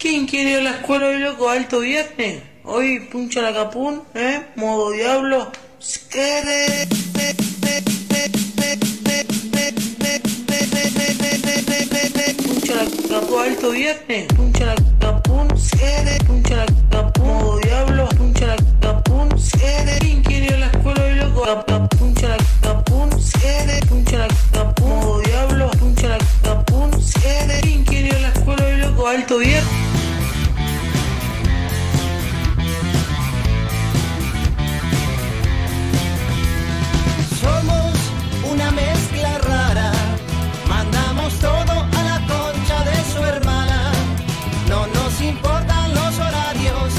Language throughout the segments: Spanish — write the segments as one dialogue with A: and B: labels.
A: ¿Quién quiere ir a la escuela hoy, loco? ¿Alto viernes? Hoy puncha la capún, ¿eh? Modo diablo. Skere. Puncha la capún, alto viernes. Puncha la capún, skere. Puncha la capún, modo diablo. Puncha la capún, skere. ¿Quién quiere ir a la escuela hoy, loco? Puncha la capún, skere. Puncha la capún, modo diablo. Puncha la capún. ¿Quién quiere Alto viernes.
B: Somos una mezcla rara, mandamos todo a la concha de su hermana. No nos importan los horarios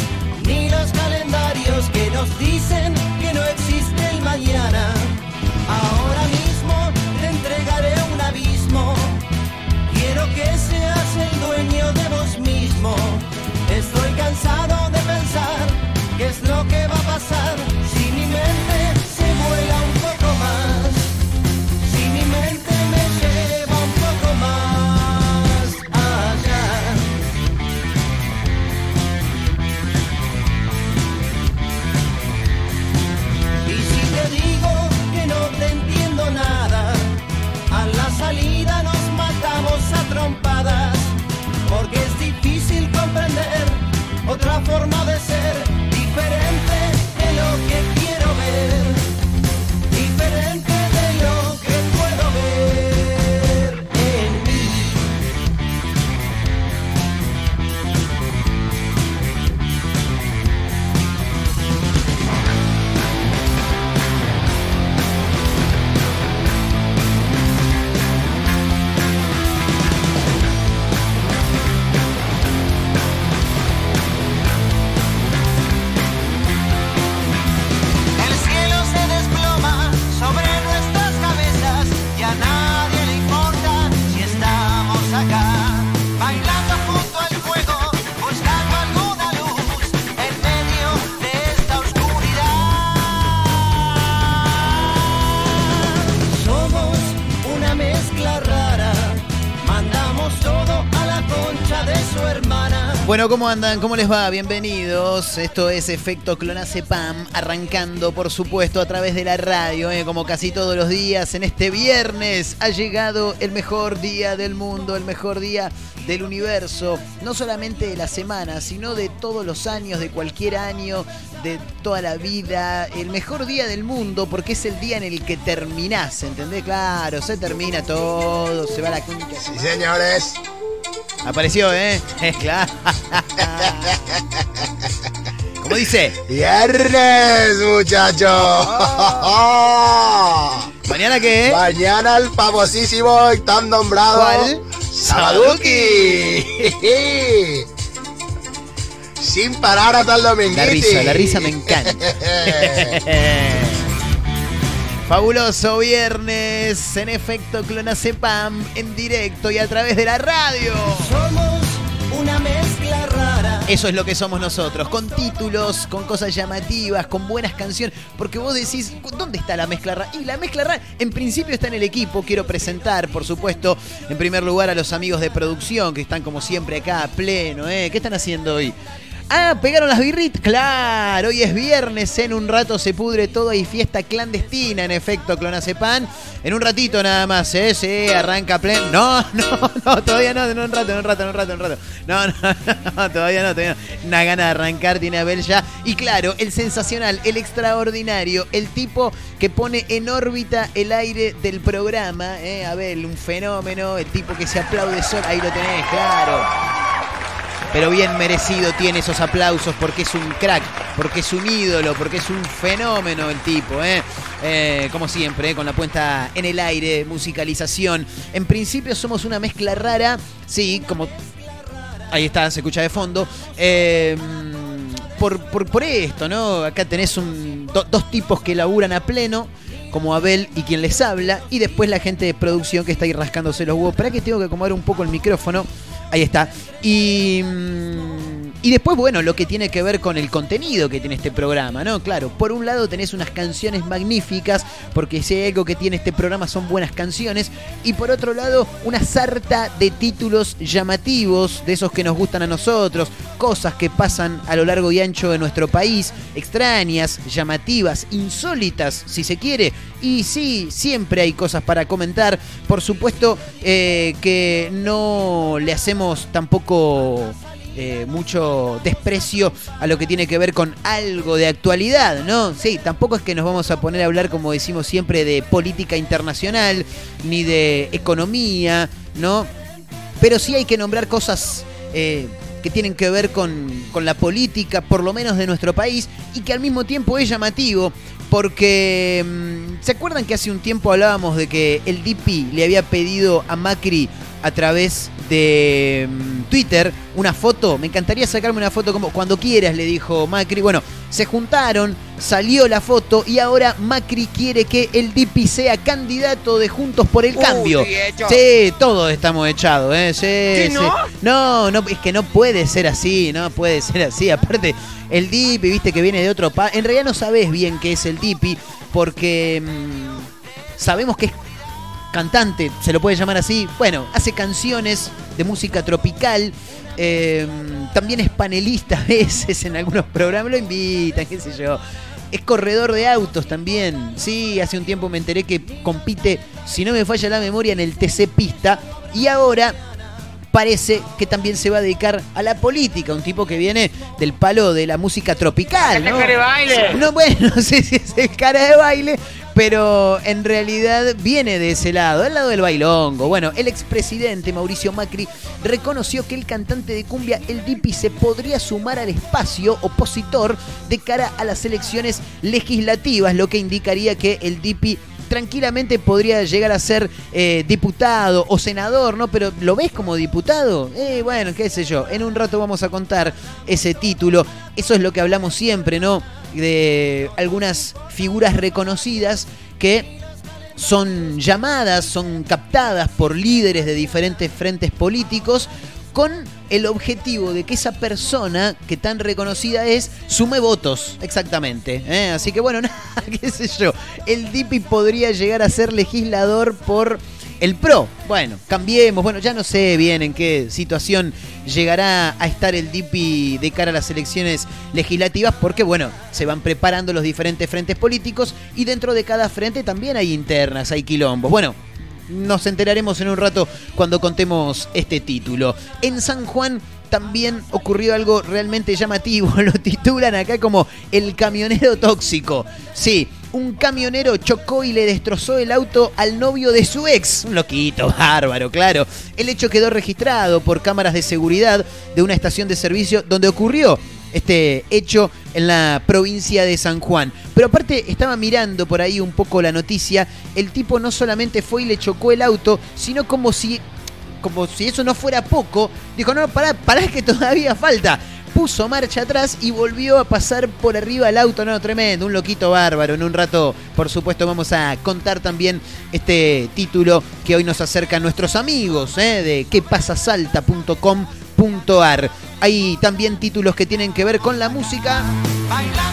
B: ni los calendarios que nos dicen que
C: Bueno, ¿cómo andan? ¿Cómo les va? Bienvenidos. Esto es Efecto Clonacepam, arrancando, por supuesto, a través de la radio, ¿eh? como casi todos los días. En este viernes ha llegado el mejor día del mundo, el mejor día del universo, no solamente de la semana, sino de todos los años, de cualquier año, de toda la vida. El mejor día del mundo, porque es el día en el que terminás, ¿entendés? Claro, se termina todo, se va la concha.
D: Sí, señores.
C: Apareció, ¿eh? claro. ¿Cómo dice?
D: Viernes, muchachos.
C: ¿Mañana qué?
D: Mañana el famosísimo y tan nombrado.
C: ¿Cuál?
D: Sabaduki. Sin parar hasta el domingo.
C: La risa, la risa me encanta. Fabuloso viernes en efecto Clonacepam en directo y a través de la radio.
B: Somos una mezcla rara.
C: Eso es lo que somos nosotros, con títulos, con cosas llamativas, con buenas canciones, porque vos decís, ¿dónde está la mezcla rara? Y la mezcla rara, en principio está en el equipo, quiero presentar, por supuesto, en primer lugar a los amigos de producción, que están como siempre acá a pleno, ¿eh? ¿Qué están haciendo hoy? Ah, pegaron las birritas. Claro, hoy es viernes, en un rato se pudre todo y fiesta clandestina, en efecto, Clonacepan. En un ratito nada más, ¿eh? Sí, arranca pleno. No, no, no, todavía no, en un rato, en un rato, en un rato, en un rato. No, no, no, todavía no, todavía no. Una gana de arrancar tiene Abel ya. Y claro, el sensacional, el extraordinario, el tipo que pone en órbita el aire del programa, ¿eh? Abel, un fenómeno, el tipo que se aplaude solo. Ahí lo tenés, claro pero bien merecido tiene esos aplausos porque es un crack, porque es un ídolo, porque es un fenómeno el tipo, ¿eh? Eh, como siempre, ¿eh? con la puesta en el aire, musicalización. En principio somos una mezcla rara, sí, como... Ahí está, se escucha de fondo. Eh, por, por, por esto, ¿no? Acá tenés un, do- dos tipos que laburan a pleno como Abel y quien les habla, y después la gente de producción que está ahí rascándose los huevos. Para que tengo que acomodar un poco el micrófono. Ahí está. Y, Y después, bueno, lo que tiene que ver con el contenido que tiene este programa, ¿no? Claro, por un lado tenés unas canciones magníficas, porque si hay algo que tiene este programa son buenas canciones, y por otro lado, una sarta de títulos llamativos, de esos que nos gustan a nosotros, cosas que pasan a lo largo y ancho de nuestro país, extrañas, llamativas, insólitas, si se quiere, y sí, siempre hay cosas para comentar, por supuesto eh, que no le hacemos tampoco eh, mucho desprecio a lo que tiene que ver con algo de actualidad, ¿no? Sí, tampoco es que nos vamos a poner a hablar, como decimos siempre, de política internacional, ni de economía, ¿no? Pero sí hay que nombrar cosas eh, que tienen que ver con, con la política, por lo menos de nuestro país, y que al mismo tiempo es llamativo, porque mm, ¿se acuerdan que hace un tiempo hablábamos de que el DIPI le había pedido a Macri a través de mm, Twitter una foto. Me encantaría sacarme una foto como cuando quieras, le dijo Macri. Bueno, se juntaron, salió la foto y ahora Macri quiere que el DIPI sea candidato de Juntos por el Cambio. Sí, todos estamos echados, ¿eh? Sí,
E: no?
C: sí. No, no, es que no puede ser así, no puede ser así. Aparte, el DIPI, viste que viene de otro país. En realidad no sabes bien qué es el DIPI porque mm, sabemos que es cantante, se lo puede llamar así. Bueno, hace canciones de música tropical. eh, también es panelista a veces en algunos programas, lo invitan, qué sé yo. Es corredor de autos también. Sí, hace un tiempo me enteré que compite, si no me falla la memoria, en el TC Pista. Y ahora parece que también se va a dedicar a la política, un tipo que viene del palo de la música tropical, ¿no?
E: cara de baile.
C: No, bueno, no sé si es el cara de baile, pero en realidad viene de ese lado, del lado del bailongo. Bueno, el expresidente Mauricio Macri reconoció que el cantante de cumbia El Dipi se podría sumar al espacio opositor de cara a las elecciones legislativas, lo que indicaría que el Dipi tranquilamente podría llegar a ser eh, diputado o senador, ¿no? Pero ¿lo ves como diputado? Eh, bueno, qué sé yo. En un rato vamos a contar ese título. Eso es lo que hablamos siempre, ¿no? De algunas figuras reconocidas que son llamadas, son captadas por líderes de diferentes frentes políticos con el objetivo de que esa persona que tan reconocida es sume votos, exactamente. ¿eh? Así que bueno, nada, qué sé yo, el Dipi podría llegar a ser legislador por el PRO. Bueno, cambiemos, bueno, ya no sé bien en qué situación llegará a estar el Dipi de cara a las elecciones legislativas, porque bueno, se van preparando los diferentes frentes políticos y dentro de cada frente también hay internas, hay quilombos. Bueno, nos enteraremos en un rato cuando contemos este título. En San Juan también ocurrió algo realmente llamativo. Lo titulan acá como el camionero tóxico. Sí, un camionero chocó y le destrozó el auto al novio de su ex. Un loquito, bárbaro, claro. El hecho quedó registrado por cámaras de seguridad de una estación de servicio donde ocurrió este hecho en la provincia de San Juan. Pero aparte estaba mirando por ahí un poco la noticia, el tipo no solamente fue y le chocó el auto, sino como si como si eso no fuera poco, dijo, "No, pará, pará que todavía falta." Puso marcha atrás y volvió a pasar por arriba el auto, no, tremendo, un loquito bárbaro. En un rato, por supuesto, vamos a contar también este título que hoy nos acercan nuestros amigos ¿eh? de quepasasalta.com.ar. Hay también títulos que tienen que ver con la música,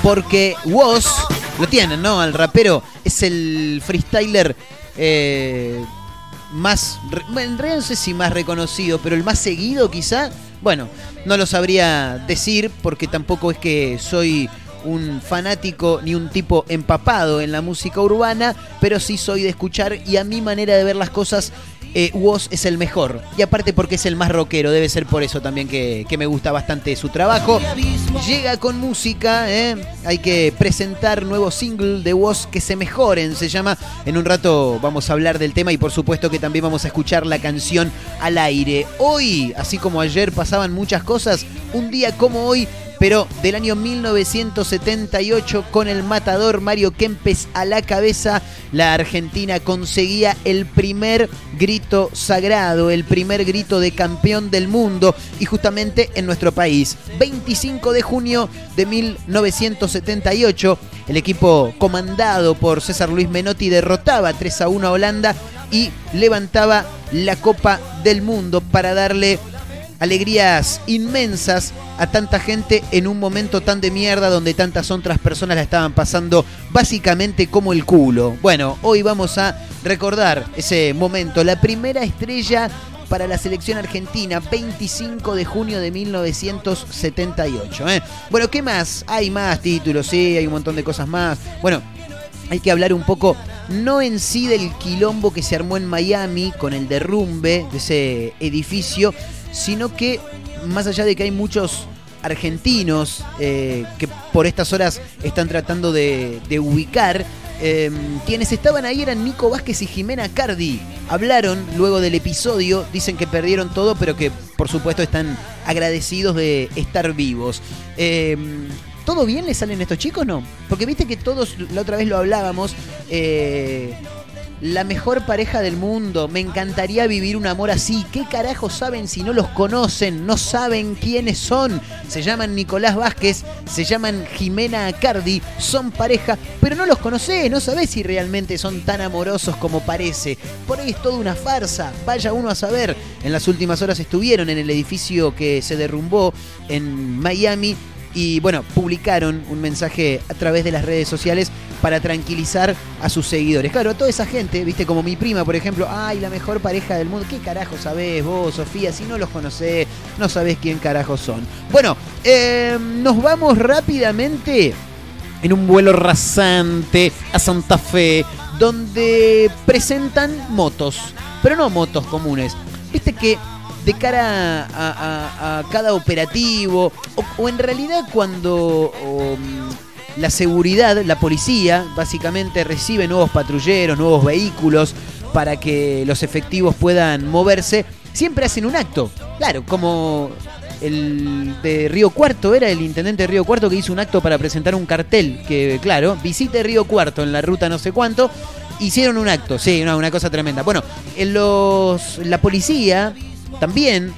C: porque Woz, lo tienen, ¿no? Al rapero es el freestyler eh, más, en realidad no sé si más reconocido, pero el más seguido quizá. Bueno, no lo sabría decir porque tampoco es que soy un fanático ni un tipo empapado en la música urbana, pero sí soy de escuchar y a mi manera de ver las cosas, eh, es el mejor. Y aparte porque es el más rockero, debe ser por eso también que, que me gusta bastante su trabajo. Llega con música, ¿eh? hay que presentar nuevo single de Woz que se mejoren, se llama. En un rato vamos a hablar del tema y por supuesto que también vamos a escuchar la canción al aire. Hoy, así como ayer pasaban muchas cosas, un día como hoy, pero del año 1978 con el matador Mario Kempes a la cabeza, la Argentina conseguía el primer grito sagrado, el primer grito de campeón del mundo y justamente en nuestro país. 25 de junio de 1978, el equipo comandado por César Luis Menotti derrotaba 3 a 1 a Holanda y levantaba la Copa del Mundo para darle alegrías inmensas a tanta gente en un momento tan de mierda donde tantas otras personas la estaban pasando básicamente como el culo. Bueno, hoy vamos a recordar ese momento, la primera estrella para la selección argentina, 25 de junio de 1978. ¿eh? Bueno, ¿qué más? Hay más títulos, sí, hay un montón de cosas más. Bueno, hay que hablar un poco, no en sí del quilombo que se armó en Miami con el derrumbe de ese edificio, sino que más allá de que hay muchos argentinos eh, que por estas horas están tratando de, ubicar, eh, quienes estaban ahí eran Nico Vázquez y Jimena Cardi. Hablaron luego del episodio, dicen que perdieron todo, pero que por supuesto están agradecidos de estar vivos. Eh, ¿Todo bien le salen estos chicos, no? Porque viste que todos, la otra vez lo hablábamos, eh, la mejor pareja del mundo, me encantaría vivir un amor así. ¿Qué carajo saben si no los conocen? No saben quiénes son. Se llaman Nicolás Vázquez, se llaman Jimena Acardi, son pareja, pero no los conocés, no sabés si realmente son tan amorosos como parece. Por ahí es toda una farsa, vaya uno a saber. En las últimas horas estuvieron en el edificio que se derrumbó en Miami y bueno, publicaron un mensaje a través de las redes sociales para tranquilizar a sus seguidores. Claro, toda esa gente, viste, como mi prima, por ejemplo, ay, la mejor pareja del mundo. ¿Qué carajo sabés vos, Sofía? Si no los conocés, no sabés quién carajo son. Bueno, eh, nos vamos rápidamente en un vuelo rasante a Santa Fe, donde presentan motos, pero no motos comunes. Viste que de cara a, cada operativo, o, o en realidad cuando um, la seguridad, la policía, básicamente recibe nuevos patrulleros, nuevos vehículos para que los efectivos puedan moverse, siempre hacen un acto. Claro, como el de Río Cuarto, era el intendente de Río Cuarto que hizo un acto para presentar un cartel que, claro, visite Río Cuarto en la ruta no sé cuánto. Hicieron un acto, sí, no, una cosa tremenda. Bueno, en los, la policía también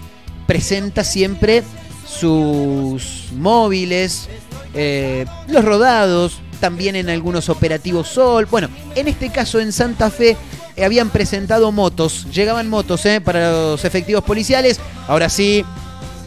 C: presenta siempre sus móviles, eh, los rodados, también en algunos operativos Sol. Bueno, en este caso en Santa Fe eh, habían presentado motos, llegaban motos eh, para los efectivos policiales. Ahora sí,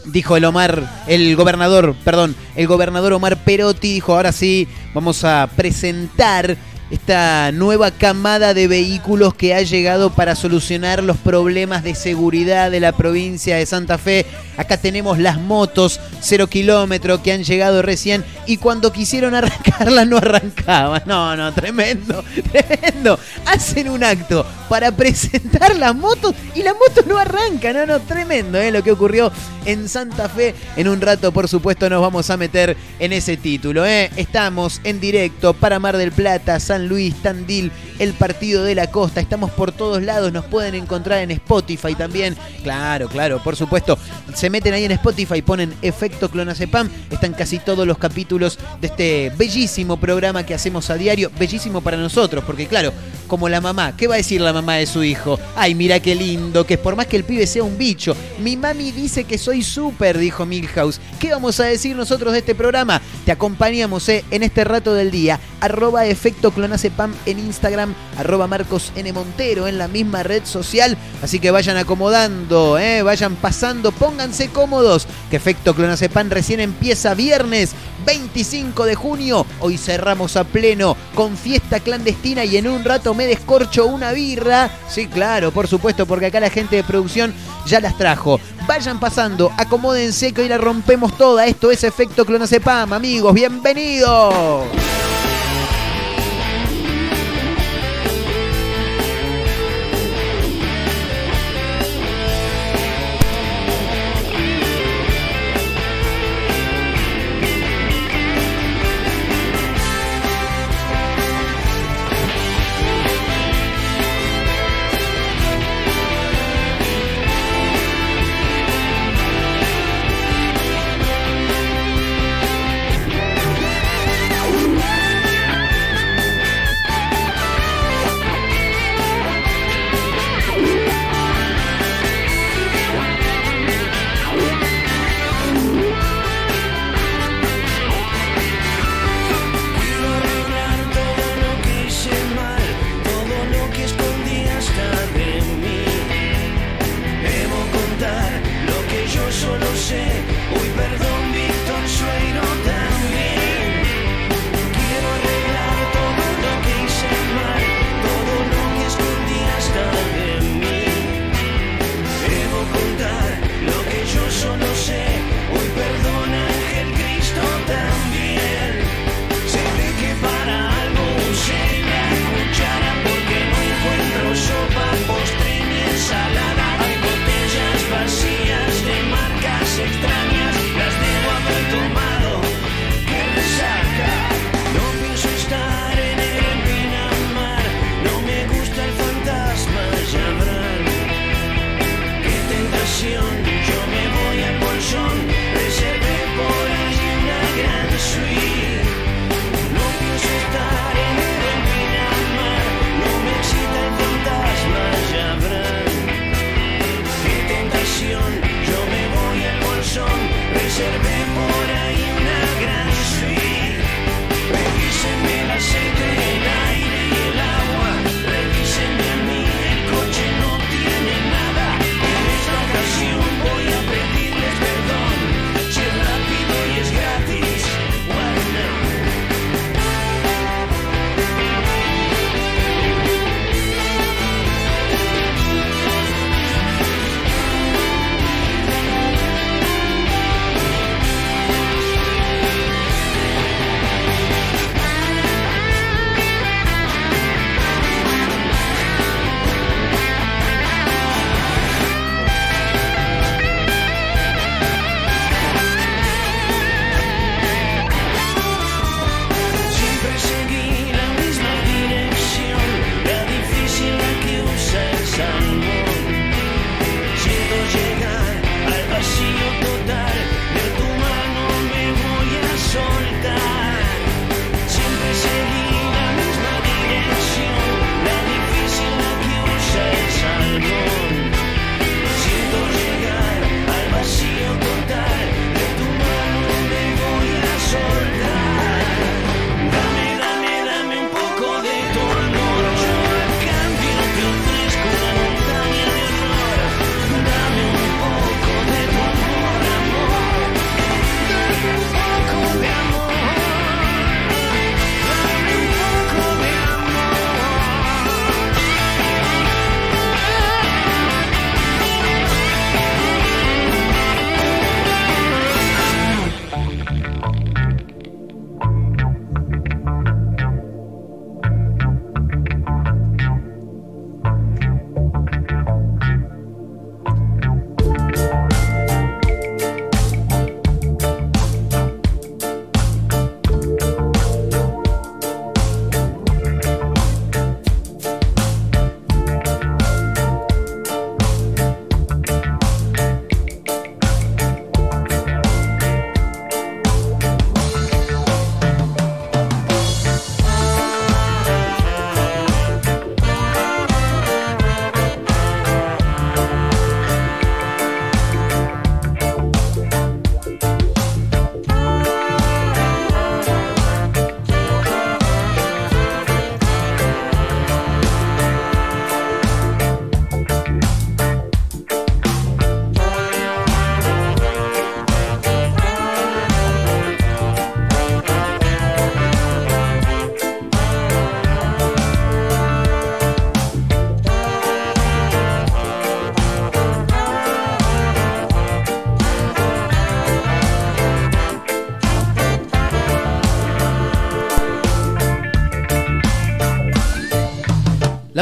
C: dijo el Omar, el gobernador, perdón, el gobernador Omar Perotti dijo, ahora sí, vamos a presentar esta nueva camada de vehículos que ha llegado para solucionar los problemas de seguridad de la provincia de Santa Fe. Acá tenemos las motos cero kilómetro que han llegado recién y cuando quisieron arrancarlas no arrancaban. No, no, tremendo, tremendo. Hacen un acto para presentar las motos y las motos no arrancan. No, no, tremendo ¿eh? lo que ocurrió en Santa Fe. En un rato, por supuesto, nos vamos a meter en ese título. ¿eh? Estamos en directo para Mar del Plata, San Luis, Tandil, el Partido de la Costa. Estamos por todos lados. Nos pueden encontrar en Spotify también. Claro, claro, por supuesto. Se meten ahí en Spotify, ponen efecto clonazepam. Están casi todos los capítulos de este bellísimo programa que hacemos a diario. Bellísimo para nosotros, porque claro, como la mamá, ¿qué va a decir la mamá de su hijo? Ay, mira qué lindo, que por más que el pibe sea un bicho. Mi mami dice que soy súper, dijo Milhouse. ¿Qué vamos a decir nosotros de este programa? Te acompañamos eh, en este rato del día. Arroba efecto clonazepam en Instagram, arroba Marcos N. Montero en la misma red social. Así que vayan acomodando, eh, vayan pasando, pónganse cómodos. Que efecto clonazepam recién empieza viernes 25 de junio. Hoy cerramos a pleno con fiesta clandestina y en un rato me descorcho una birra. Sí, claro, por supuesto, porque acá la gente de producción ya las trajo. Vayan pasando, acomódense que hoy la rompemos toda. Esto es efecto clonazepam, amigos. Bienvenidos.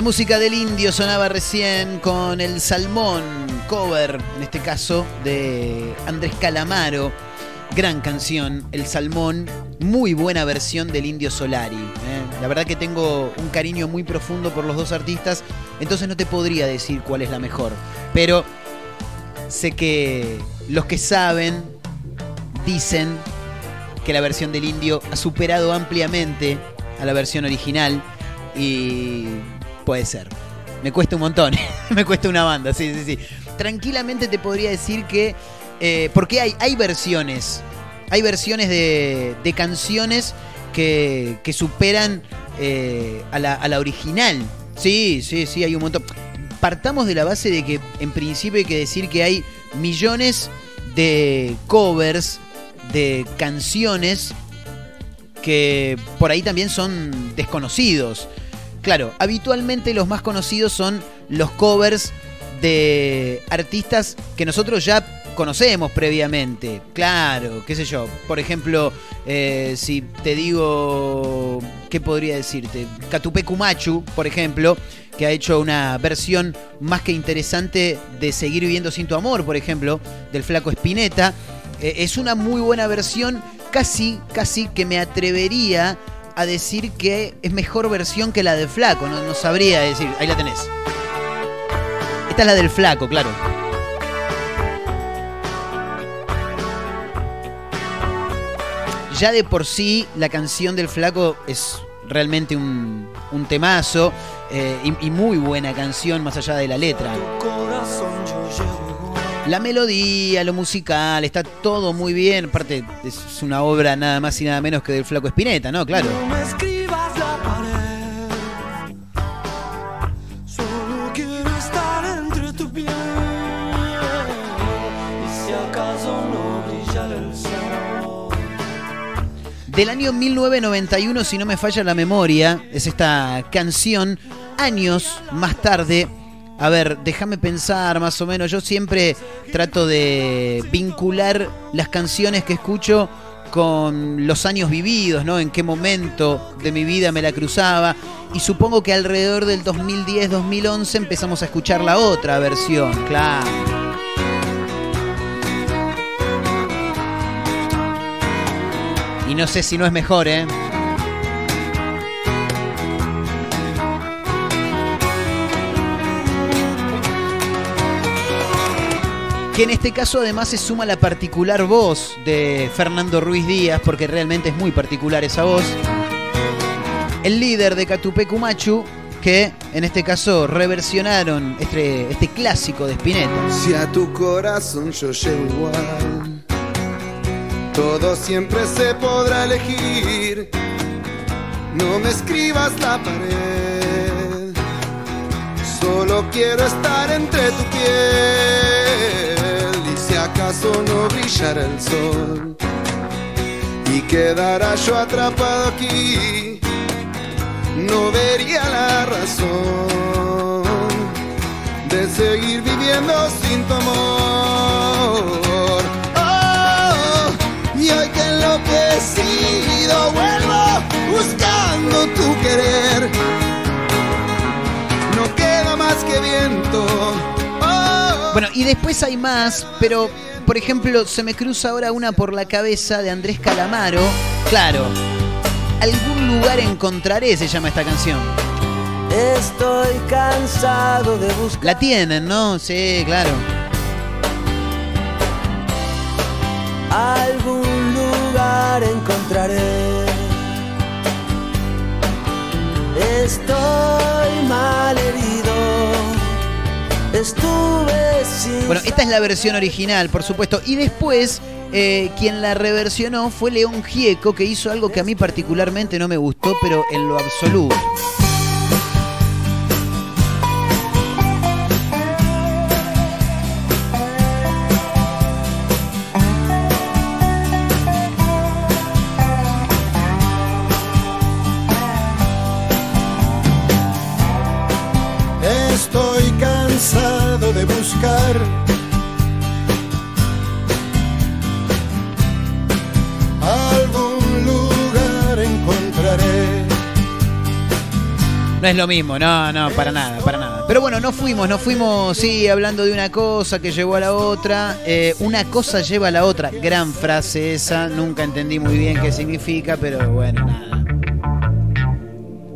C: La música del indio sonaba recién con el Salmón, cover, en este caso, de Andrés Calamaro. Gran canción, El Salmón, muy buena versión del Indio Solari. ¿eh? La verdad que tengo un cariño muy profundo por los dos artistas, entonces no te podría decir cuál es la mejor. Pero sé que los que saben dicen que la versión del Indio ha superado ampliamente a la versión original y puede ser. Me cuesta un montón, me cuesta una banda, sí, sí, sí. Tranquilamente te podría decir que, eh, porque hay, hay versiones, hay versiones de, de canciones que, que superan eh, a, la, a la original. Sí, sí, sí, hay un montón. Partamos de la base de que en principio hay que decir que hay millones de covers de canciones que por ahí también son desconocidos. Claro, habitualmente los más conocidos son los covers de artistas que nosotros ya conocemos previamente. Claro, qué sé yo. Por ejemplo, eh, si te digo, ¿qué podría decirte? Catupe Kumachu, por ejemplo, que ha hecho una versión más que interesante de Seguir viviendo sin tu amor, por ejemplo, del flaco Spinetta. Eh, es una muy buena versión, casi, casi que me atrevería a decir que es mejor versión que la del flaco, no, sabría decir, ahí la tenés. Esta es la del flaco, claro. Ya de por sí la canción del flaco es realmente un, un temazo eh, y muy buena canción más allá de la letra. La melodía, lo musical, está todo muy bien. Aparte, es una obra nada más y nada menos que del Flaco Espineta, ¿no? Claro.
E: No me escribas la pared. Solo quiero estar entre tu piel. Y si acaso no brillara el sol.
C: Del año 1991, si no me falla la memoria, es esta canción. Años más tarde, a ver, déjame pensar más o menos. Yo siempre trato de vincular las canciones que escucho con los años vividos, ¿no? En qué momento de mi vida me la cruzaba. Y supongo que alrededor del 2010-2011 empezamos a escuchar la otra versión, claro. Y no sé si no es mejor, ¿eh? Que en este caso además se suma la particular voz de Fernando Ruiz Díaz, porque realmente es muy particular esa voz. El líder de Catupe Cumachu, que en este caso reversionaron este, este clásico de Spinetta.
F: Si a tu corazón yo llego igual, todo siempre se podrá elegir. No me escribas la pared, solo quiero estar entre tu piel. No brillara el sol y quedara yo atrapado aquí, no vería la razón de seguir viviendo sin tu amor. Oh, y hoy que enloquecido vuelvo buscando tu querer. No queda más que viento. Oh,
C: Bueno, y después hay más, pero por ejemplo, se me cruza ahora una por la cabeza de Andrés Calamaro. Claro, algún lugar encontraré, se llama esta canción.
E: Estoy cansado de buscar.
C: La tienen, ¿no? Sí, claro.
E: Algún lugar encontraré. Estoy mal herido. Estuve sin.
C: Bueno, esta es la versión original, por supuesto. Y después, eh, quien la reversionó fue León Gieco, que hizo algo que a mí particularmente no me gustó, pero en lo absoluto. No es lo mismo, no, no, para nada, para nada. Pero bueno, no fuimos, no fuimos, sí, hablando de una cosa que llevó a la otra. Eh, una cosa lleva a la otra. Gran frase esa, nunca entendí muy bien qué significa, pero bueno, nada.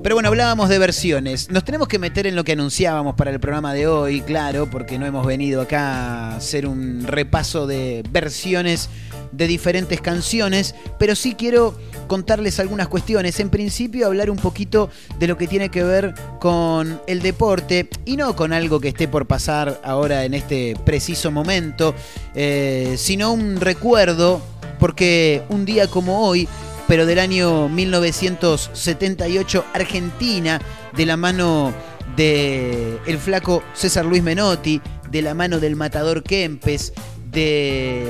C: Pero bueno, hablábamos de versiones. Nos tenemos que meter en lo que anunciábamos para el programa de hoy, claro, porque no hemos venido acá a hacer un repaso de versiones de diferentes canciones, pero sí quiero contarles algunas cuestiones. En principio, hablar un poquito de lo que tiene que ver con el deporte y no con algo que esté por pasar ahora en este preciso momento, eh, sino un recuerdo, porque un día como hoy pero del año 1978, Argentina, de la mano de el flaco César Luis Menotti, de la mano del matador Kempes, de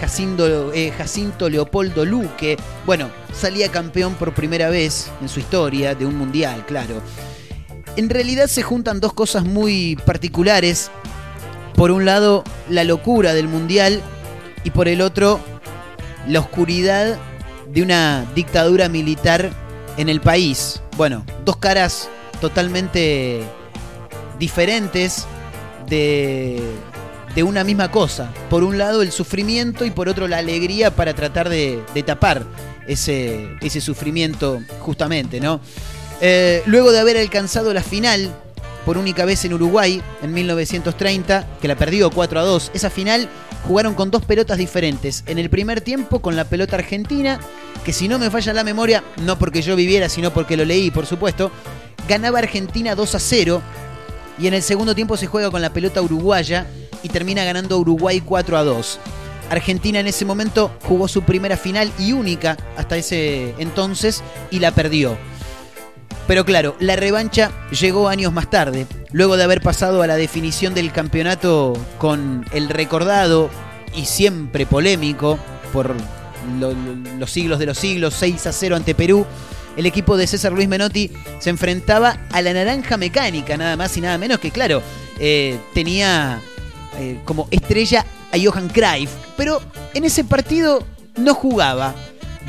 C: Jacinto, eh, Jacinto Leopoldo Luque. Bueno, salía campeón por primera vez en su historia de un mundial, claro. En realidad se juntan dos cosas muy particulares. Por un lado, la locura del mundial y por el otro, la oscuridad de una dictadura militar en el país. Bueno, dos caras totalmente diferentes de, de una misma cosa. Por un lado el sufrimiento y por otro la alegría para tratar de, de tapar ese, ese sufrimiento justamente, ¿no? Eh, luego de haber alcanzado la final por única vez en Uruguay en 1930, que la perdió 4 a 2. Esa final jugaron con dos pelotas diferentes. En el primer tiempo con la pelota argentina, que si no me falla la memoria, no porque yo viviera, sino porque lo leí, por supuesto, ganaba Argentina 2 a 0. Y en el segundo tiempo se juega con la pelota uruguaya y termina ganando Uruguay 4 a 2. Argentina en ese momento jugó su primera final y única hasta ese entonces y la perdió. Pero claro, la revancha llegó años más tarde, luego de haber pasado a la definición del campeonato con el recordado y siempre polémico por lo- lo- los siglos de los siglos, 6 a 0 ante Perú. El equipo de César Luis Menotti se enfrentaba a la naranja mecánica, nada más y nada menos que, claro, eh, tenía eh, como estrella a Johan Cruyff, pero en ese partido no jugaba.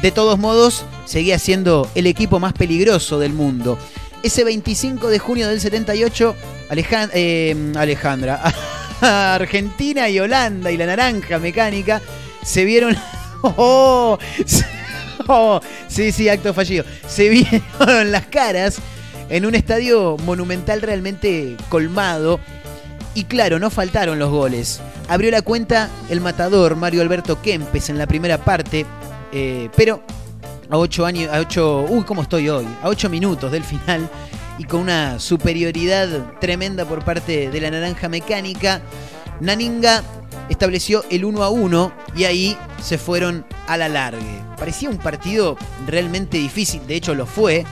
C: De todos modos, seguía siendo el equipo más peligroso del mundo. Ese 25 de junio del 78, Alejan- eh, Alejandra, Argentina y Holanda y la naranja mecánica se vieron... Oh, oh, sí, sí, acto fallido. Se vieron las caras en un estadio monumental realmente colmado. Y claro, no faltaron los goles. Abrió la cuenta el matador Mario Alberto Kempes en la primera parte, eh, pero a 8 años, a 8, uy, cómo estoy hoy, a 8 minutos del final y con una superioridad tremenda por parte de la naranja mecánica, Naninga estableció el 1 a 1 y ahí se fueron a la largue. Parecía un partido realmente difícil, de hecho lo fue,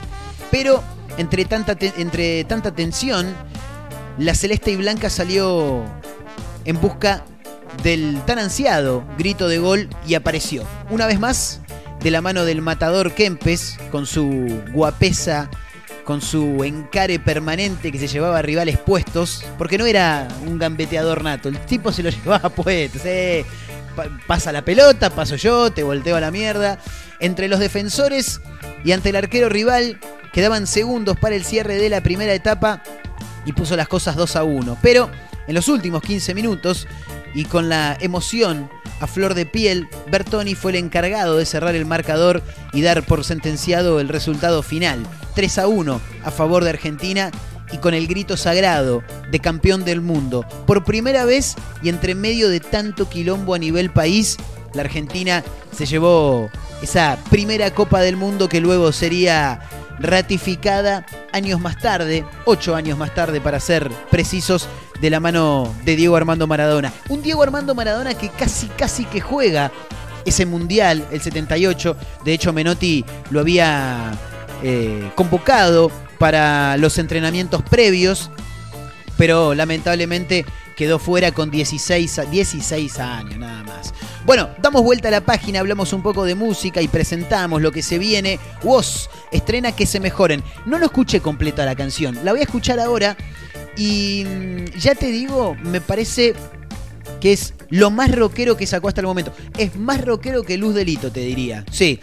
C: pero entre tanta, entre tanta tensión, la celeste y blanca salió en busca del tan ansiado grito de gol y apareció. Una vez más, de la mano del matador Kempes, con su guapesa, con su encare permanente que se llevaba a rivales puestos, porque no era un gambeteador nato, el tipo se lo llevaba puestos. Pa- pasa la pelota, paso yo, te volteo a la mierda. Entre los defensores y ante el arquero rival, quedaban segundos para el cierre de la primera etapa y puso las cosas 2 a 1. Pero en los últimos 15 minutos y con la emoción a flor de piel, Bertoni fue el encargado de cerrar el marcador y dar por sentenciado el resultado final. 3 a 1 a favor de Argentina y con el grito sagrado de campeón del mundo. Por primera vez y entre medio de tanto quilombo a nivel país, la Argentina se llevó esa primera Copa del Mundo que luego sería ratificada años más tarde, ocho años más tarde para ser precisos, de la mano de Diego Armando Maradona. Un Diego Armando Maradona que casi, casi que juega ese mundial, el 78. De hecho, Menotti lo había eh, convocado para los entrenamientos previos, pero lamentablemente quedó fuera con 16, a- 16 años nada más. Bueno, damos vuelta a la página, hablamos un poco de música y presentamos lo que se viene. Woz estrena Que se mejoren. No lo escuché completa la canción, la voy a escuchar ahora y ya te digo, me parece que es lo más rockero que sacó hasta el momento. Es más rockero que Luz Delito, te diría. Sí.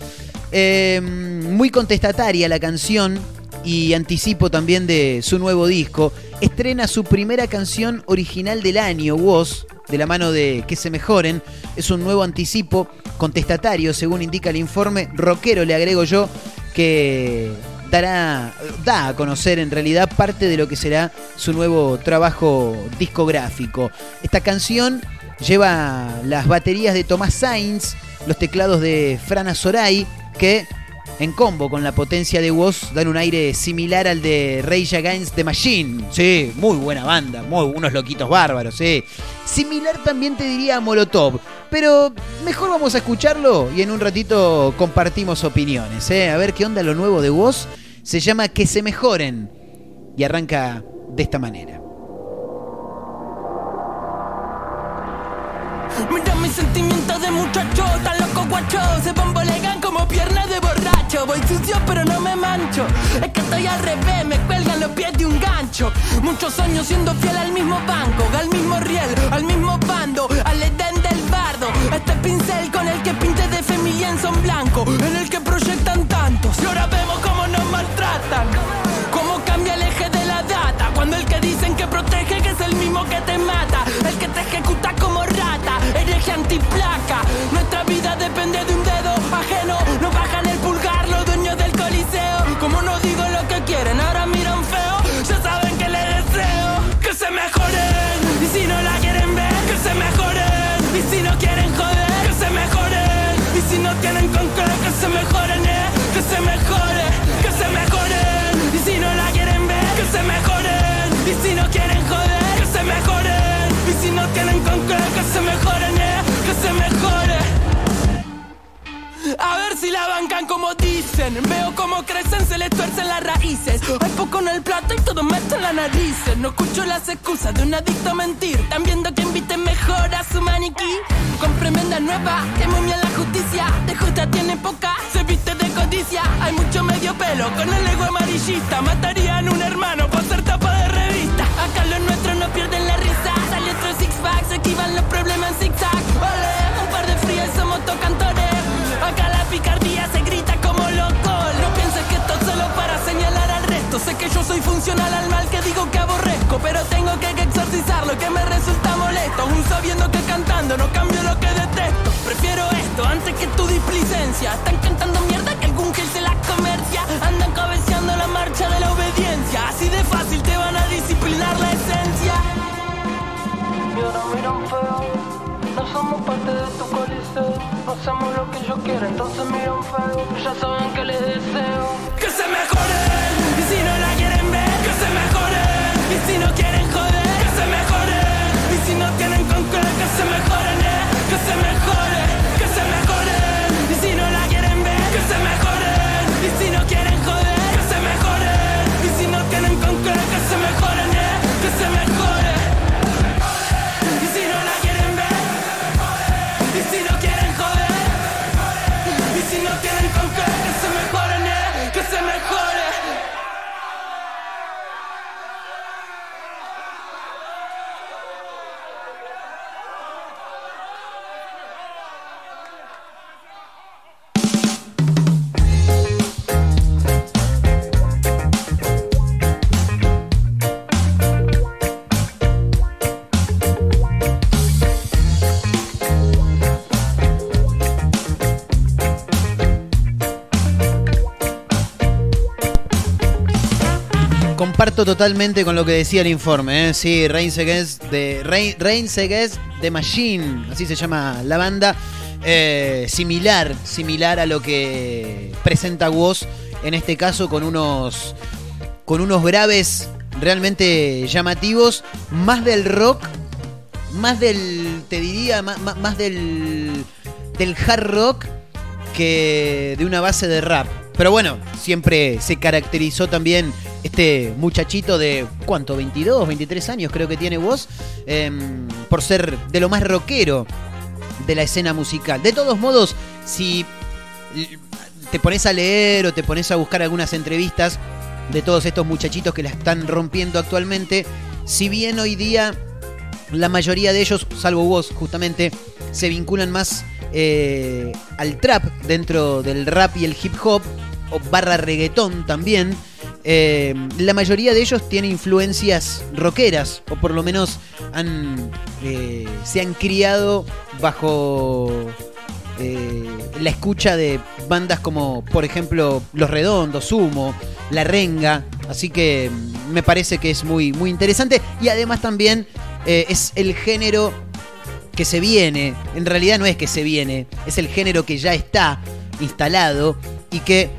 C: Eh, muy contestataria la canción, y anticipo también de su nuevo disco, estrena su primera canción original del año, Woz, de la mano de Que se mejoren. Es un nuevo anticipo contestatario, según indica el informe. Rockero, le agrego yo, que dará, da a conocer en realidad parte de lo que será su nuevo trabajo discográfico. Esta canción lleva las baterías de Tomás Sainz, los teclados de Frana Soray, que en combo con la potencia de Woz dan un aire similar al de Rage Against the Machine. Sí, muy buena banda, muy unos loquitos bárbaros, sí. Similar también te diría a Molotov, pero mejor vamos a escucharlo y en un ratito compartimos opiniones, ¿eh? A ver qué onda lo nuevo de Woz. Se llama Que se mejoren. Y arranca de esta manera.
G: Mira mis sentimientos de muchacho, tan loco guacho. Se bombolegan como piernas de borracho. Voy sucio pero no me mancho. Es que estoy al revés, me cuelgan los pies de un gancho. Muchos años siendo fiel al mismo banco Al mismo riel, al mismo bando Al edén del bardo. Este pincel con el que pinte de familia en son blanco En el que proyectan tantos. Y ahora Cómo cambia el eje de la data Cuando el que dicen que protege que es el mismo que te mata. El que te ejecuta como rata Hereje antiplaca. Nuestra vida depende de un dedo ajeno como dicen. Veo cómo crecen, se les tuercen las raíces. Hay poco en el plato y todo meto en la nariz. No escucho las excusas de un adicto a mentir. Están viendo que inviten mejor a su maniquí. Con tremenda nueva, que bien la justicia. De justa tiene poca, se viste de codicia. Hay mucho medio pelo con el ego amarillista. Matarían un hermano por ser tapa de revista. Acá los nuestros no pierden la risa. Sale otro six pack, se esquivan los problemas en zigzag. Ole, un par de frías somos tocantores. Acá la picardía Sé que yo soy funcional al mal que digo que aborrezco. Pero tengo que exorcizar lo que me resulta molesto. Aún sabiendo que cantando no cambio lo que detesto. Prefiero esto antes que tu displicencia. Están cantando mierda que algún gil se la comercia. Andan cabeceando la marcha de la obediencia. Así de fácil te van a disciplinar la esencia. Y ahora miran feo. No somos parte de tu coliseo. No hacemos lo que yo quiero, entonces miran feo. Ya saben que les deseo. Que se mejoren. Si no la quieren ver, que se mejoren. Y si no quieren joder, que se mejoren. Y si no tienen con que se mejoren, eh. Que se mejore,
C: Comparto totalmente con lo que decía el informe. ¿eh? Sí, Reigns Against the, Reign- Reigns Against the Machine, así se llama la banda. Eh, similar, similar a lo que presenta Woz, en este caso con unos, con unos graves realmente llamativos, más del rock, más del, te diría, más- más del, del hard rock que de una base de rap. Pero bueno, siempre se caracterizó también este muchachito de, ¿cuánto? 22, 23 años creo que tiene vos, em, por ser de lo más rockero de la escena musical. De todos modos, si te pones a leer o te pones a buscar algunas entrevistas de todos estos muchachitos que la están rompiendo actualmente, si bien hoy día la mayoría de ellos, salvo vos justamente, se vinculan más eh, al trap dentro del rap y el hip hop, o barra reggaetón también. Eh, la mayoría de ellos tiene influencias rockeras, o por lo menos han, eh, se han criado bajo eh, la escucha de bandas como, por ejemplo, Los Redondos, Sumo, La Renga. Así que mm, me parece que es muy, muy interesante. Y además también es el género que se viene. En realidad no es que se viene, es el género que ya está instalado y que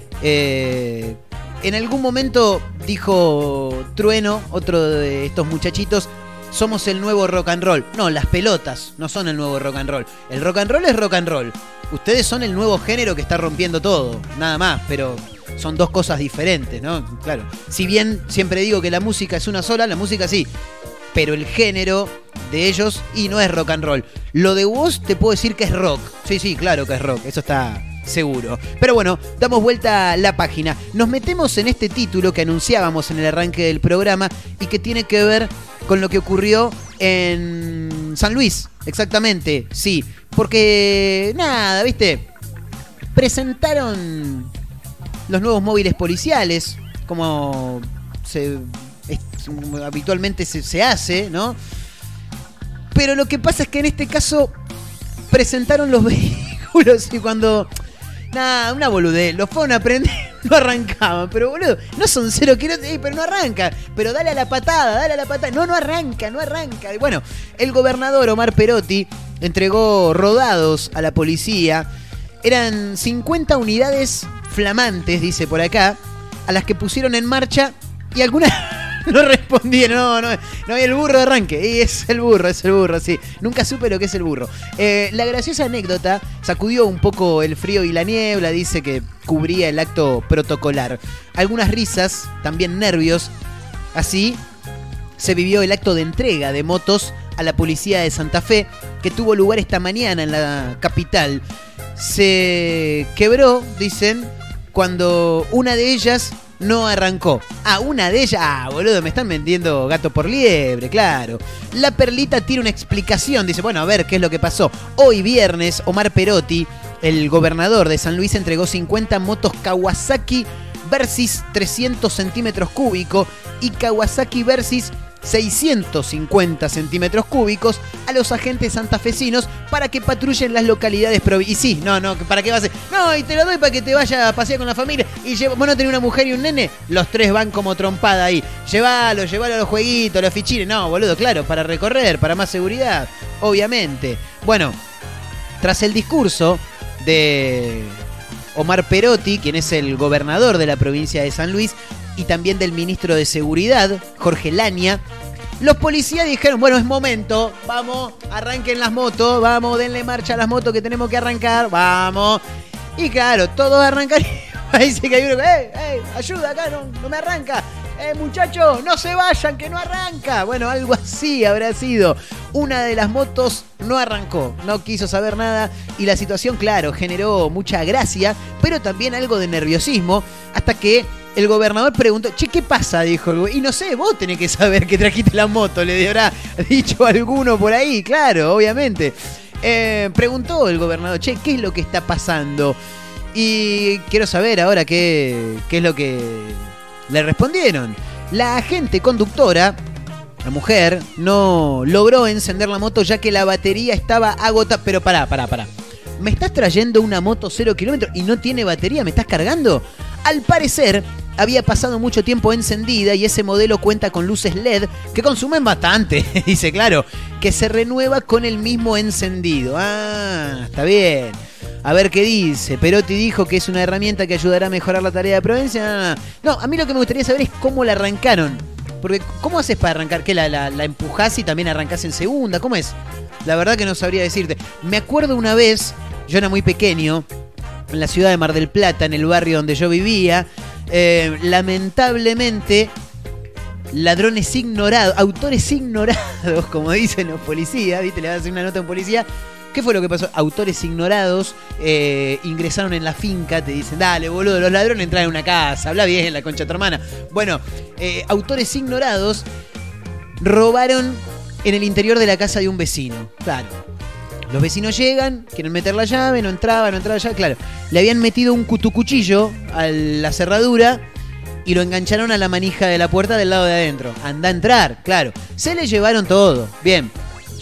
C: en algún momento dijo Trueno, otro de estos muchachitos, somos el nuevo rock and roll. No, las pelotas no son el nuevo rock and roll. El rock and roll es rock and roll. Ustedes son el nuevo género que está rompiendo todo, nada más, pero son dos cosas diferentes, ¿no? Claro. Si bien siempre digo que la música es una sola, la música sí. Pero el género de ellos y no es rock and roll. Lo de vos te puedo decir que es rock. Sí, sí, claro que es rock. Eso está seguro. Pero bueno, damos vuelta a la página. Nos metemos en este título que anunciábamos en el arranque del programa y que tiene que ver con lo que ocurrió en San Luis. Exactamente, sí. Porque, nada, viste, presentaron los nuevos móviles policiales, como se, habitualmente se, se hace, ¿no? Pero lo que pasa es que en este caso presentaron los vehículos y cuando... Nada, una boludez. Los fueron a prender, no arrancaban. Pero boludo, no son cero kilómetros, pero no arranca. Pero dale a la patada, dale a la patada. No, no arranca, no arranca. Bueno, el gobernador Omar Perotti entregó rodados a la policía. Eran 50 unidades flamantes, dice por acá, a las que pusieron en marcha y algunas no respondieron. No, no, no el burro de arranque. Y es el burro, es el burro, sí. Nunca supe lo que es el burro. Eh, la graciosa anécdota sacudió un poco el frío y la niebla, dice que cubría el acto protocolar. Algunas risas, también nervios. Así se vivió el acto de entrega de motos a la policía de Santa Fe, que tuvo lugar esta mañana en la capital. Se quebró, dicen, cuando una de ellas no arrancó. Ah, una de ellas. Ah, boludo, me están vendiendo gato por liebre, claro. La perlita tiene una explicación. Dice, bueno, a ver qué es lo que pasó. Hoy viernes, Omar Perotti, el gobernador de San Luis, entregó 50 motos Kawasaki Versys 300 centímetros cúbicos y Kawasaki Versys 650 centímetros cúbicos a los agentes santafesinos para que patrullen las localidades provi- Y sí, no, no, ¿para qué vas a hacer? No, y te lo doy para que te vaya a pasear con la familia y lleva, vos no tenés una mujer y un nene, los tres van como trompada ahí. Llévalo, llévalo a los jueguitos, los fichines. No, boludo, claro, para recorrer, para más seguridad, obviamente. Bueno, tras el discurso de Omar Perotti, quien es el gobernador de la provincia de San Luis, y también del ministro de Seguridad, Jorge Lania, los policías dijeron, bueno, es momento, vamos, arranquen las motos, vamos, denle marcha a las motos que tenemos que arrancar, vamos. Y claro, todos arrancan y ahí se cayó uno, ¡eh, eh, ayuda acá, no, no me arranca! ¡Eh, muchachos, no se vayan, que no arranca! Bueno, algo así habrá sido. Una de las motos no arrancó, no quiso saber nada y la situación, claro, generó mucha gracia, pero también algo de nerviosismo, hasta que el gobernador preguntó, che, ¿qué pasa? Dijo el. Y no sé, vos tenés que saber que trajiste la moto, le habrá dicho alguno por ahí, claro, obviamente. Eh, preguntó el gobernador, che, ¿qué es lo que está pasando? Y quiero saber ahora qué es lo que le respondieron. La agente conductora, la mujer, no logró encender la moto ya que la batería estaba agotada. Pero pará, pará, pará. ¿Me estás trayendo una moto 0 kilómetros y no tiene batería? ¿Me estás cargando? Al parecer, había pasado mucho tiempo encendida y ese modelo cuenta con luces LED que consumen bastante, dice claro, que se renueva con el mismo encendido. Ah, está bien. A ver qué dice. Perotti dijo que es una herramienta que ayudará a mejorar la tarea de provincia. No, a mí lo que me gustaría saber es cómo la arrancaron. Porque, ¿cómo haces para arrancar? ¿Qué? La, la, la empujás y también arrancás en segunda? ¿Cómo es? La verdad que no sabría decirte. Me acuerdo una vez, yo era muy pequeño, en la ciudad de Mar del Plata, en el barrio donde yo vivía. eh, lamentablemente, ladrones ignorados, autores ignorados, como dicen los policías, ¿viste? Le vas a hacer una nota a un policía. ¿Qué fue lo que pasó? Autores ignorados eh, ingresaron en la finca, te dicen, dale, boludo, los ladrones entran en una casa, habla bien la concha de tu hermana. Bueno, eh, autores ignorados robaron en el interior de la casa de un vecino. Claro. Los vecinos llegan, quieren meter la llave, no entraba, no entraba llave. Claro, le habían metido un cutucuchillo a la cerradura y lo engancharon a la manija de la puerta del lado de adentro. Anda a entrar, claro. Se le llevaron todo. Bien,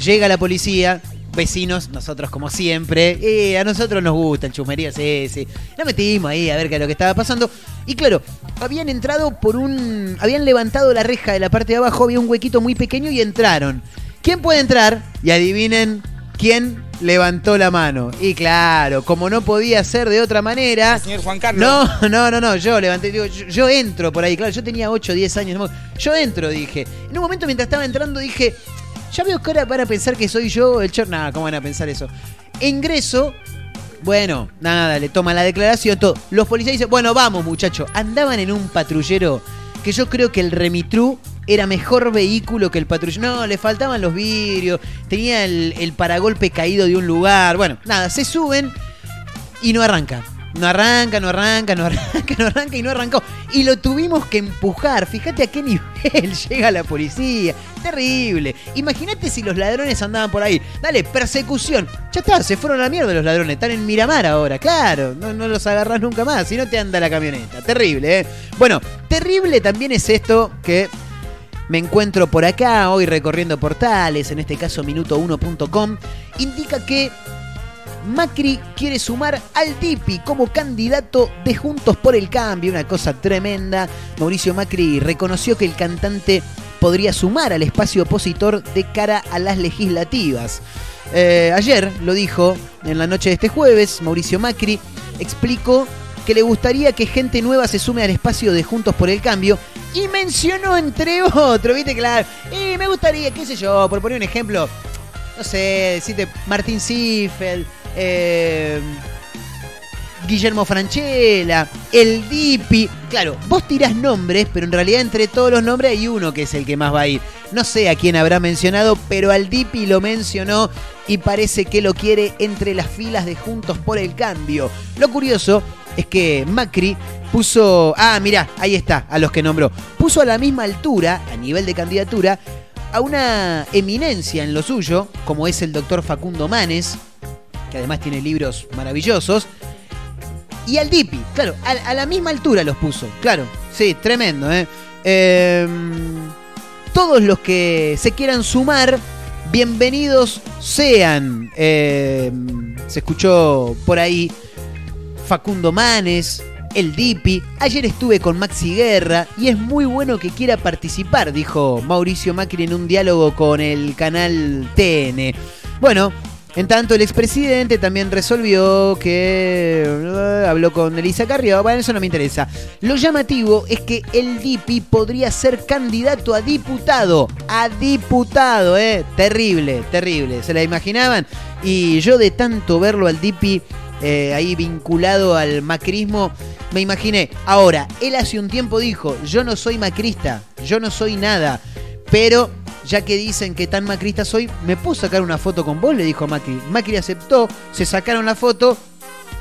C: llega la policía, vecinos, nosotros como siempre. Eh, a nosotros nos gustan chusmerías, sí, sí. Nos metimos ahí a ver qué es lo que estaba pasando. Y claro, habían entrado por un. Habían levantado la reja de la parte de abajo, había un huequito muy pequeño y entraron. ¿Quién puede entrar? Y adivinen quién levantó la mano. Y claro, como no podía ser de otra manera.
H: Señor Juan Carlos.
C: No, no, no, no, yo levanté, digo, yo, yo entro por ahí, claro, yo tenía 8, 10 años, yo entro, dije. En un momento mientras estaba entrando dije, ya veo que ahora van a pensar que soy yo el chor. Nada, ¿cómo van a pensar eso? Ingreso, bueno, nada, le toma la declaración, todo. Los policías dicen, bueno, vamos muchachos, andaban en un patrullero que yo creo que el Remitru era mejor vehículo que el patrullero. No, le faltaban los vidrios, tenía el paragolpe caído de un lugar. Bueno, nada, se suben y no arranca. No arranca, no arranca, no arranca, no arranca y no arrancó. Y lo tuvimos que empujar. Fíjate a qué nivel llega la policía. Terrible. Imagínate si los ladrones andaban por ahí. Dale, persecución. Ya está, se fueron a la mierda los ladrones. Están en Miramar ahora, claro. No, no los agarrás nunca más. Si no te anda la camioneta. Terrible, ¿eh? Bueno, terrible también es esto que me encuentro por acá, hoy recorriendo portales, en este caso minuto1.com. Indica que Macri quiere sumar al Tipi como candidato de Juntos por el Cambio, una cosa tremenda. Mauricio Macri reconoció que el cantante podría sumar al espacio opositor de cara a las legislativas. Eh, ayer lo dijo en la noche de este jueves, Mauricio Macri explicó que le gustaría que gente nueva se sume al espacio de Juntos por el Cambio y mencionó entre otros, viste, claro, y me gustaría, qué sé yo, por poner un ejemplo, no sé, Martín Ziffel, eh, Guillermo Franchella, el Dipi. Claro, vos tirás nombres, pero en realidad entre todos los nombres hay uno que es el que más va a ir. No sé a quién habrá mencionado, pero al Dipi lo mencionó y parece que lo quiere entre las filas de Juntos por el Cambio. Lo curioso es que Macri puso. Ah, mirá, ahí está, a los que nombró. Puso a la misma altura, a nivel de candidatura, a una eminencia en lo suyo, como es el doctor Facundo Manes, que además tiene libros maravillosos. Y al Dipi, claro, a, la misma altura los puso, claro, sí, tremendo, ¿eh? Em, todos los que se quieran sumar, bienvenidos sean. Em, se escuchó por ahí Facundo Manes, el Dipi. Ayer estuve con Maxi Guerra y es muy bueno que quiera participar, dijo Mauricio Macri en un diálogo con el canal TN. Bueno, en tanto, el expresidente también resolvió que eh, habló con Elisa Carrió. Bueno, eso no me interesa. Lo llamativo es que el DIPI podría ser candidato a diputado. A diputado, ¿eh? Terrible, terrible. ¿Se la imaginaban? Y yo de tanto verlo al DIPI eh, ahí vinculado al macrismo, me imaginé. Ahora, él hace un tiempo dijo, yo no soy macrista, yo no soy nada. Pero ya que dicen que tan macrista soy, ¿me puedo sacar una foto con vos? Le dijo Macri. Macri aceptó, se sacaron la foto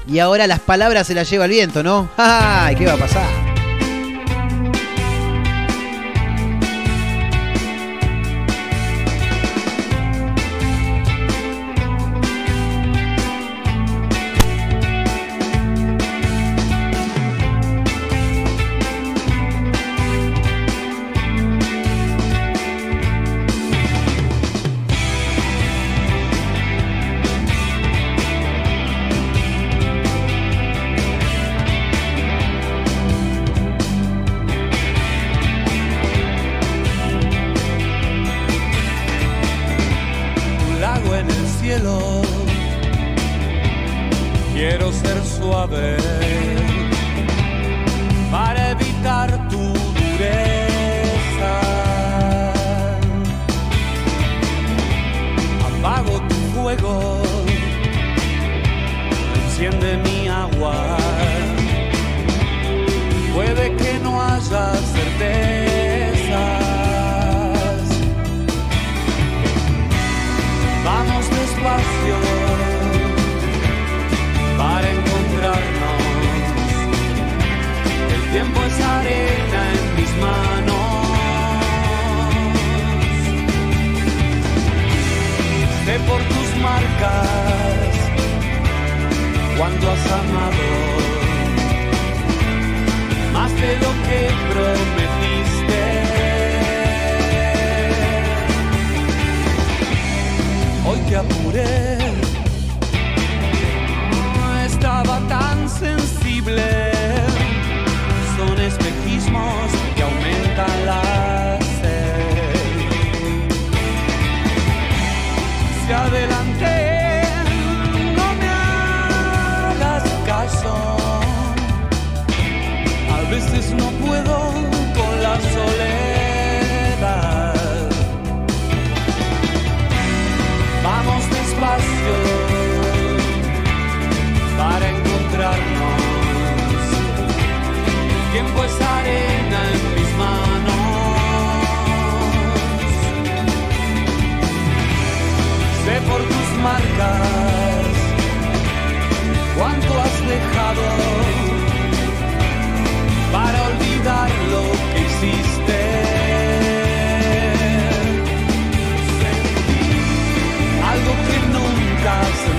C: y ahora las palabras se las lleva el viento, ¿no? ¡Ay, qué va a pasar!
E: En el cielo. Quiero ser suave para evitar tu dureza. Apago tu fuego, enciende mi agua. Puede que no haya certezas. Por tus marcas cuando has amado. más de lo que prometiste. Hoy te apuré, por tus marcas cuánto has dejado nunca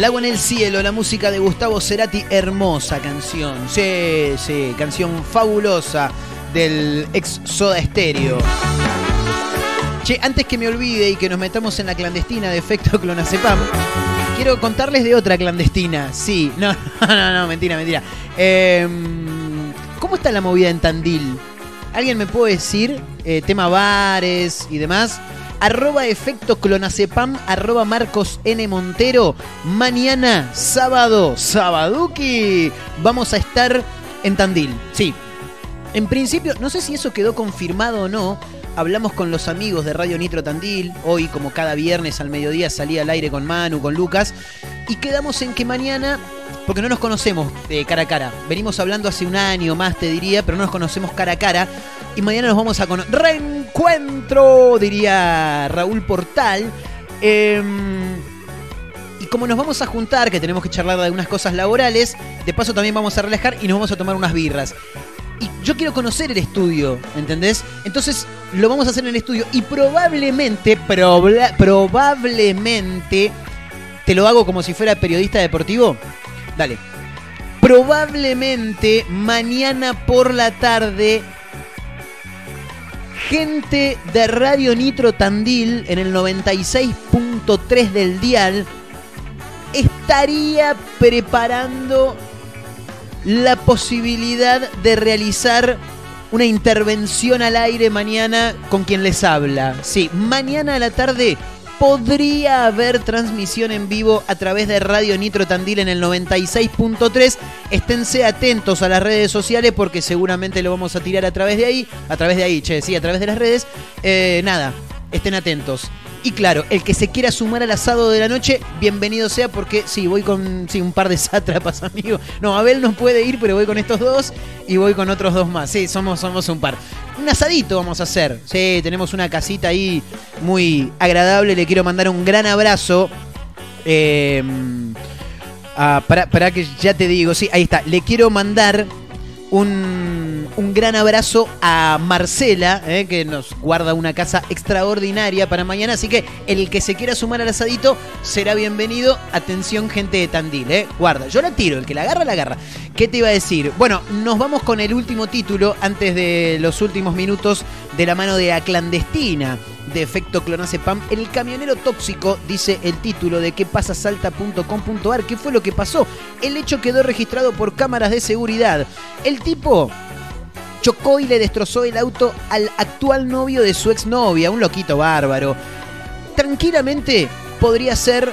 E: Lago en el cielo,
C: la música de Gustavo Cerati, hermosa canción. Sí, sí, canción fabulosa del ex Soda Stereo. Che, antes que me olvide y que nos metamos en la clandestina de efecto clonazepam, quiero contarles de otra clandestina. Sí, no, no, no, mentira, mentira. Em, ¿Cómo está la movida en Tandil? ¿Alguien me puede decir, eh, tema bares y demás? Arroba efecto clonacepam, arroba Marcos N. Montero. Mañana, sábado, sabaduki, vamos a estar en Tandil. Sí. En principio, no sé si eso quedó confirmado o no. Hablamos con los amigos de Radio Nitro Tandil. Hoy, como cada viernes al mediodía, salía al aire con Manu, con Lucas. Y quedamos en que mañana porque no nos conocemos de cara a cara. Venimos hablando hace un año más, te diría, pero no nos conocemos cara a cara. Y mañana nos vamos a conocer. ¡Reencuentro! Diría Raúl Portal. Em, y como nos vamos a juntar, que tenemos que charlar de algunas cosas laborales, de paso también vamos a relajar y nos vamos a tomar unas birras. Y yo quiero conocer el estudio, ¿entendés? Entonces lo vamos a hacer en el estudio y probablemente, proba- probablemente, te lo hago como si fuera periodista deportivo. Dale. Probablemente mañana por la tarde, gente de Radio Nitro Tandil en el 96.3 del dial estaría preparando la posibilidad de realizar una intervención al aire mañana con quien les habla. Sí, mañana a la tarde podría haber transmisión en vivo a través de Radio Nitro Tandil en el 96.3. Esténse atentos a las redes sociales porque seguramente lo vamos a tirar a través de ahí. A través de ahí, che, sí, a través de las redes. Eh, nada, estén atentos. Y claro, el que se quiera sumar al asado de la noche, bienvenido sea porque sí, voy con sí, un par de sátrapas, amigo. No, Abel no puede ir, pero voy con estos dos y voy con otros dos más. Sí, somos, somos un par. Un asadito vamos a hacer. Sí, tenemos una casita ahí muy agradable. Le quiero mandar un gran abrazo. Eh, ah, para, para que ya te digo, sí, ahí está. Le quiero mandar un, un gran abrazo a Marcela, eh, que nos guarda una casa extraordinaria para mañana. Así que el que se quiera sumar al asadito será bienvenido. Atención, gente de Tandil, eh. Guarda, yo la tiro, el que la agarra, la agarra. ¿Qué te iba a decir? Bueno, nos vamos con el último título antes de los últimos minutos de la mano de la clandestina de efecto clonazepam. El camionero tóxico, dice el título de qué pasa salta.com.ar. ¿Qué fue lo que pasó? El hecho quedó registrado por cámaras de seguridad. El tipo chocó y le destrozó el auto al actual novio de su exnovia, un loquito bárbaro. Tranquilamente podría ser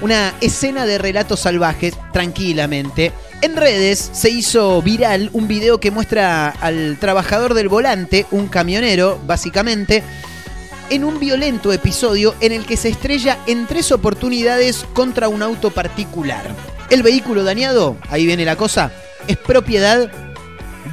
C: una escena de relatos salvajes, tranquilamente. En redes se hizo viral un video que muestra al trabajador del volante, un camionero, básicamente, en un violento episodio en el que se estrella en tres oportunidades contra un auto particular. El vehículo dañado, ahí viene la cosa, es propiedad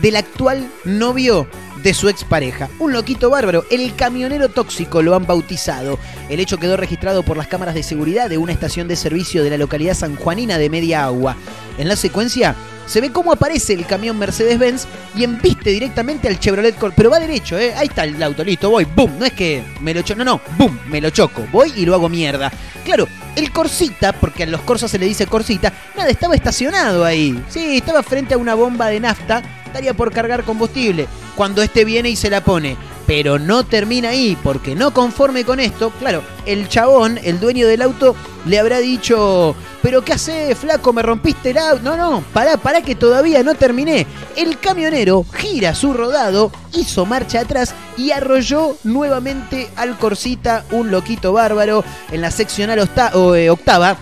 C: del actual novio de su expareja. Un loquito bárbaro, el camionero tóxico lo han bautizado. El hecho quedó registrado por las cámaras de seguridad de una estación de servicio de la localidad sanjuanina de Media Agua. En la secuencia se ve cómo aparece el camión Mercedes-Benz y embiste directamente al Chevrolet Cor pero va derecho, ¿eh? Ahí está el auto, listo, voy, boom, no es que me lo choco, no, no, boom, me lo choco, voy y lo hago mierda. Claro, el Corsita, porque a los Corsas se le dice Corsita, nada, estaba estacionado ahí. Sí, estaba frente a una bomba de nafta, por cargar combustible. Cuando este viene y se la pone. Pero no termina ahí, porque no conforme con esto, claro, el chabón, el dueño del auto, le habrá dicho, pero ¿qué haces, flaco? ¿Me rompiste el auto? No, no, pará, pará que todavía no terminé. El camionero gira su rodado, hizo marcha atrás y arrolló nuevamente al Corsita, un loquito bárbaro, en la seccional eh, octava.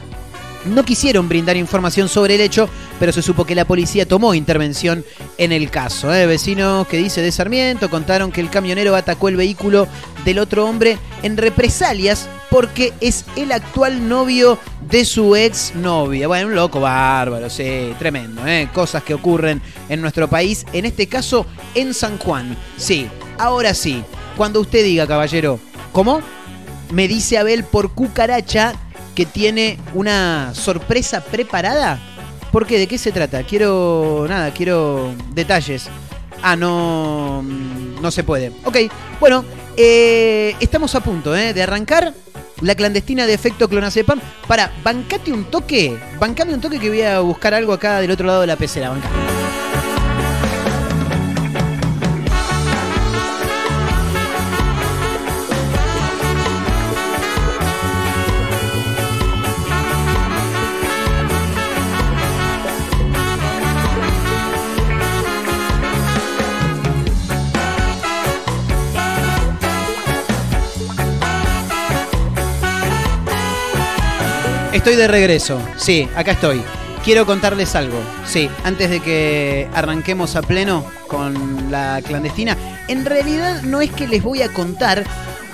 C: No quisieron brindar información sobre el hecho, pero se supo que la policía tomó intervención en el caso. ¿eh? Vecinos que dice de Sarmiento contaron que el camionero atacó el vehículo del otro hombre en represalias porque es el actual novio de su ex novia. Bueno, un loco bárbaro, sí, tremendo. ¿eh? Cosas que ocurren en nuestro país, en este caso en San Juan. Sí, ahora sí, cuando usted diga, caballero, ¿cómo? Me dice Abel por cucaracha que tiene una sorpresa preparada. ¿Por qué? ¿De qué se trata? Quiero. Nada, quiero detalles. Ah, no. mm, No se puede. Ok, bueno, eh, estamos a punto ¿eh? de arrancar la clandestina de efecto clonazepam. Para, bancate un toque. Bancame un toque que voy a buscar algo acá del otro lado de la pecera. Banca. Estoy de regreso. Sí, acá estoy. Quiero contarles algo. Sí, antes de que arranquemos a pleno con la clandestina. En realidad no es que les voy a contar,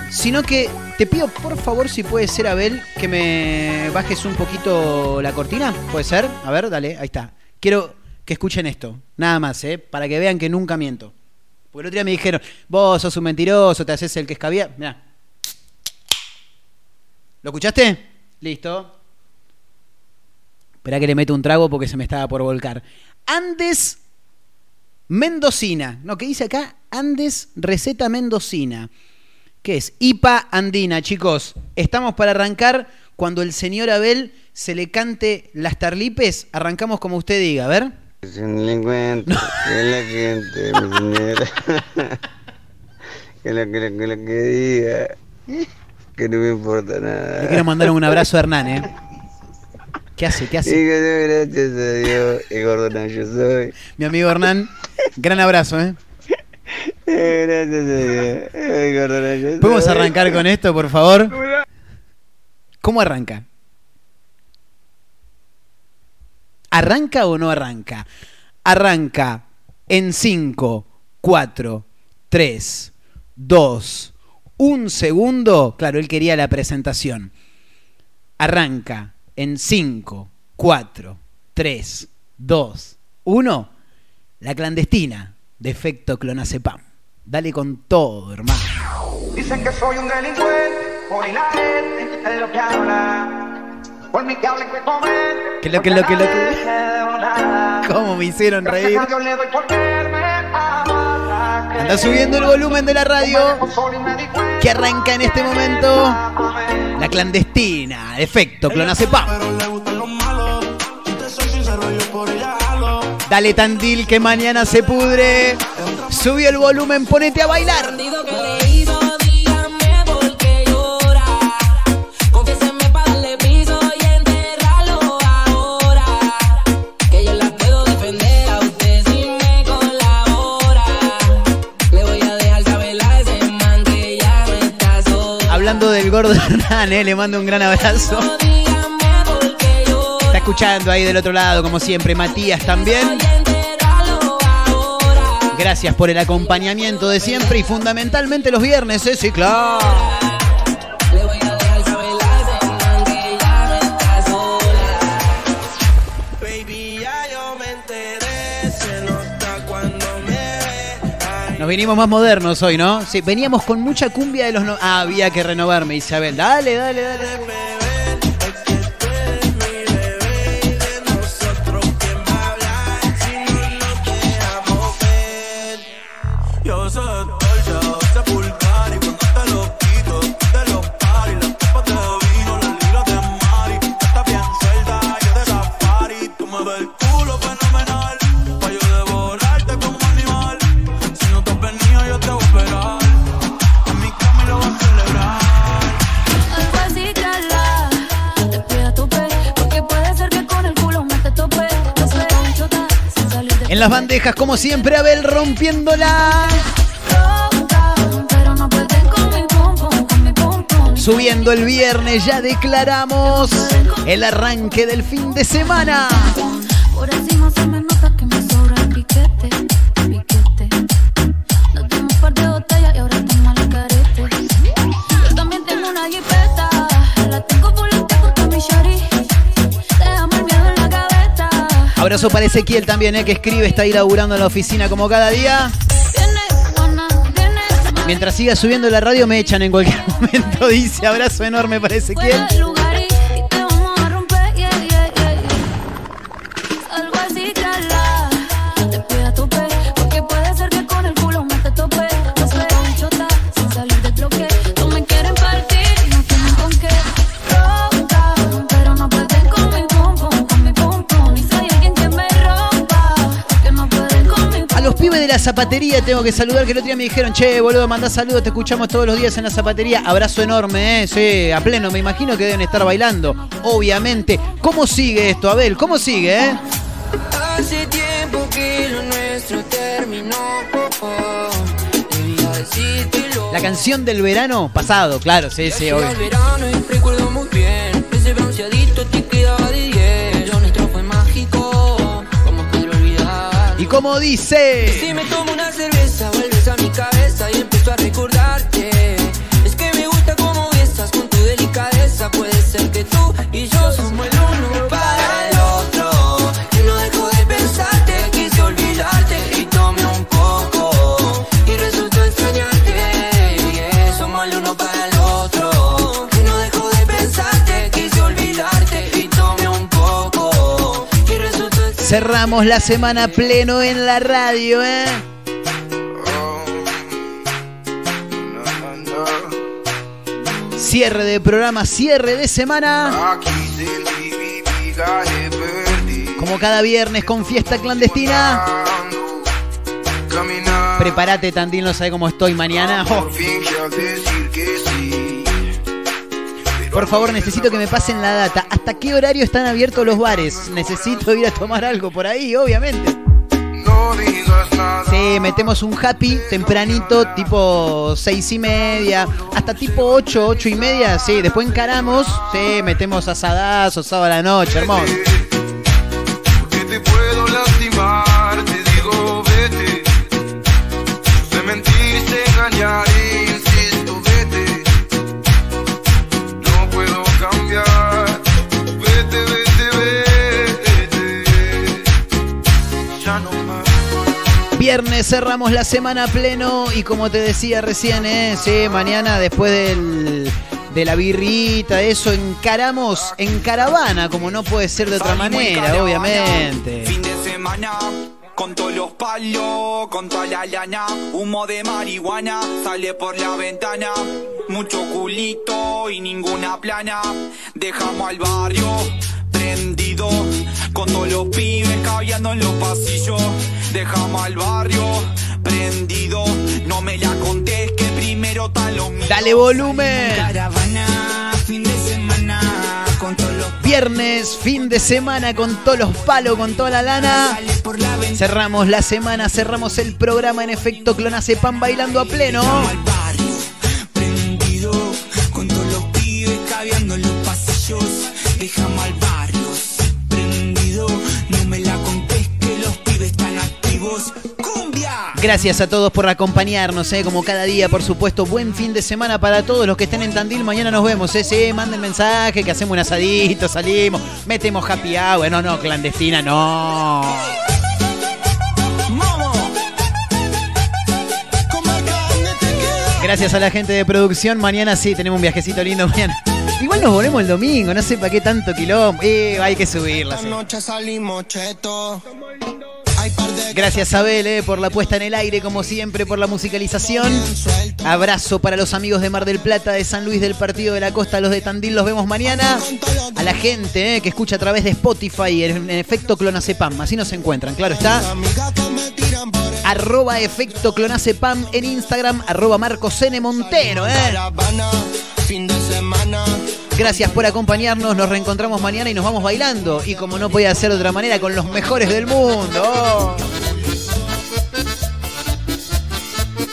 C: sino que te pido por favor, si puede ser, Abel, que me bajes un poquito la cortina. ¿Puede ser? A ver, dale, ahí está. Quiero que escuchen esto. Nada más, ¿eh? Para que vean que nunca miento. Porque el otro día me dijeron, vos sos un mentiroso, te haces el que escabía. Mirá. ¿Lo escuchaste? Listo. Esperá que le meto un trago porque se me estaba por volcar. Andes Mendocina. No, ¿qué dice acá? Andes Receta Mendocina. ¿Qué es? IPA andina, chicos. Estamos para arrancar cuando el señor Abel se le cante las tarlipes. Arrancamos como usted diga, a ver.
H: Es un delincuente, que la gente, mi señora. que lo que, lo, que, lo que diga, que no me importa
C: Le
H: nada.
C: quiero mandar un abrazo a Hernán, ¿eh? ¿Qué hace? ¿Qué hace?
H: gracias a Dios, y gordo yo soy.
C: Mi amigo Hernán, gran abrazo, ¿eh?
H: Eh, Gracias a Dios, y gordo yo soy.
C: ¿Podemos arrancar con esto, por favor? ¿Cómo arranca? ¿Arranca o no arranca? Arranca en 5, 4, 3, 2, 1 segundo. Claro, él quería la presentación. Arranca en 5, 4, 3, 2, 1. La clandestina de efecto clonazepam. Dale con todo, hermano.
I: Dicen que soy un delincuente, por la gente de lo que habla. Por mi que hablen que comen.
C: Que lo que lo que lo que. ¿Cómo me hicieron reír? Anda subiendo el volumen de la radio que arranca en este momento la clandestina, de efecto clonazepam. Dale Tandil que mañana se pudre. Sube el volumen, ponete a bailar. Eh, le mando un gran abrazo. Está escuchando ahí del otro lado, como siempre, Matías también. Gracias por el acompañamiento de siempre y fundamentalmente los viernes, ¿eh? Sí, claro. Nos vinimos más modernos hoy, ¿no? Sí, veníamos con mucha cumbia de los... No... Ah, había que renovarme, Isabel. Dale, dale, dale. dale.
E: En
C: las bandejas, como siempre, Abel rompiéndola. Subiendo el viernes, ya declaramos el arranque del fin de semana. Abrazo para Ezequiel también, ¿eh? que escribe, está ahí laburando en la oficina como cada día. Mientras siga subiendo la radio, me echan en cualquier momento. Dice abrazo enorme para Ezequiel. Zapatería tengo que saludar, que el otro día me dijeron, che, boludo, mandá saludos, te escuchamos todos los días en la zapatería. Abrazo enorme, ¿eh? Sí, a pleno, me imagino que deben estar bailando, obviamente. ¿Cómo sigue esto, Abel? ¿Cómo sigue, eh?
E: Hace tiempo que lo nuestro terminó.
C: La canción del verano pasado, claro, sí, sí, obvio. Como dice.
G: Si me tomo una cerveza, vuelves a mi cabeza y empiezo a recordarte. Es que me gusta como besas con tu delicadeza.
C: Cerramos la semana pleno en la radio, ¿eh? Cierre de programa, cierre de semana. Como cada viernes con fiesta clandestina. Prepárate, Tandil, no sabe cómo estoy mañana. Oh. Por favor, necesito que me pasen la data. ¿Hasta qué horario están abiertos los bares? Necesito ir a tomar algo por ahí, obviamente. Sí, metemos un happy tempranito, tipo seis y media, hasta tipo ocho, ocho y media, sí, después encaramos, sí, metemos asadazo, sábado a la noche, hermoso. Viernes cerramos la semana pleno y como te decía recién, ¿eh? sí, mañana después del, de la birrita, eso, encaramos en caravana, como no puede ser de otra manera, obviamente.
J: Fin de semana. Con todos los palos, con toda la lana, humo de marihuana sale por la ventana. Mucho culito y ninguna plana. Dejamos al barrio prendido, con todos los pibes caviando en los pasillos. Dejamos al barrio prendido, no me la contés que primero mío.
C: Dale volumen.
J: Caravana, fin de semana, con todos los
C: Viernes, fin de semana con todos los palos, con toda la lana. Cerramos la semana, cerramos el programa en efecto Clonacepan bailando a pleno. Gracias a todos por acompañarnos, ¿eh? como cada día, por supuesto. Buen fin de semana para todos los que estén en Tandil. Mañana nos vemos, ¿eh? Sí, manden mensaje, que hacemos un asadito, salimos, metemos happy hour. No, no, clandestina, no. Gracias a la gente de producción. Mañana sí, tenemos un viajecito lindo mañana. Igual nos volvemos el domingo, no sé para qué tanto quilombo. Eh, hay que subirla. sí.
F: noche salimos cheto.
C: Gracias Abel eh, por la puesta en el aire, como siempre, por la musicalización. Abrazo para los amigos de Mar del Plata, de San Luis, del Partido de la Costa, los de Tandil, los vemos mañana. A la gente eh, que escucha a través de Spotify, en, efecto Clonacepam, así nos encuentran, claro está. Arroba efecto Clonacepam en Instagram, arroba Marcos N. Montero, eh. Gracias por acompañarnos, nos reencontramos mañana y nos vamos bailando. Y como no podía ser de otra manera, con los mejores del mundo.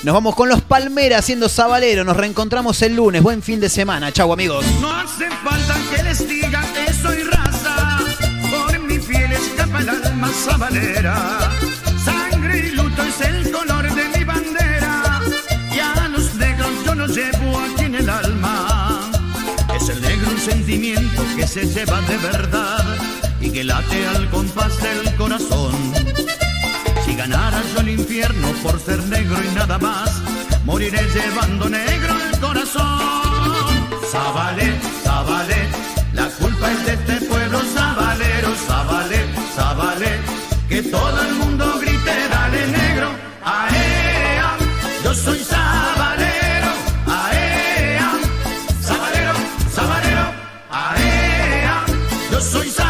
C: Nos vamos con los Palmeras haciendo Sabalero. Nos reencontramos el lunes. Buen fin de semana. Chau, amigos.
K: No hace falta que les diga que soy raza, por mi fiel escapa el alma sabalera. Sangre y luto es el color de mi bandera, y a los negros yo los llevo aquí en el alma. Es el negro un sentimiento que se lleva de verdad y que late al compás del corazón. Si ganara yo el infierno por ser negro y nada más, moriré llevando negro el corazón. Zabalé, Zabalé, la culpa es de este pueblo sabalero, Zabalé, Zabalé, que todo el mundo grite, dale negro, aea, yo soy sabalero, aea, sabalero, sabalero, aea, yo soy sabalero,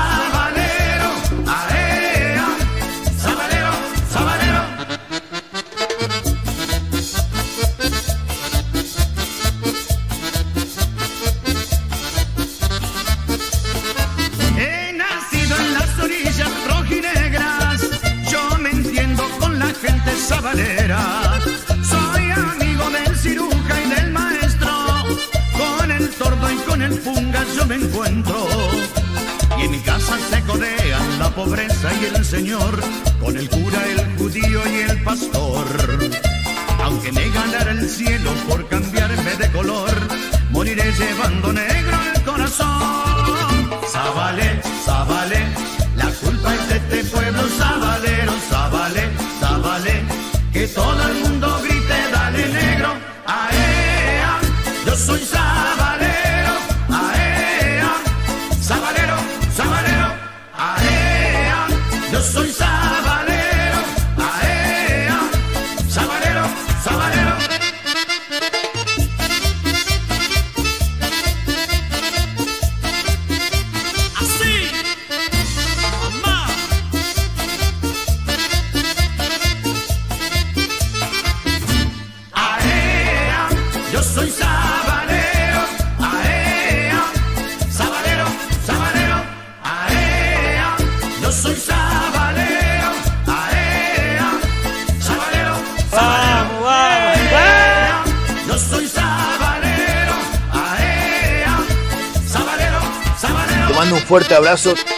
L: abrazo.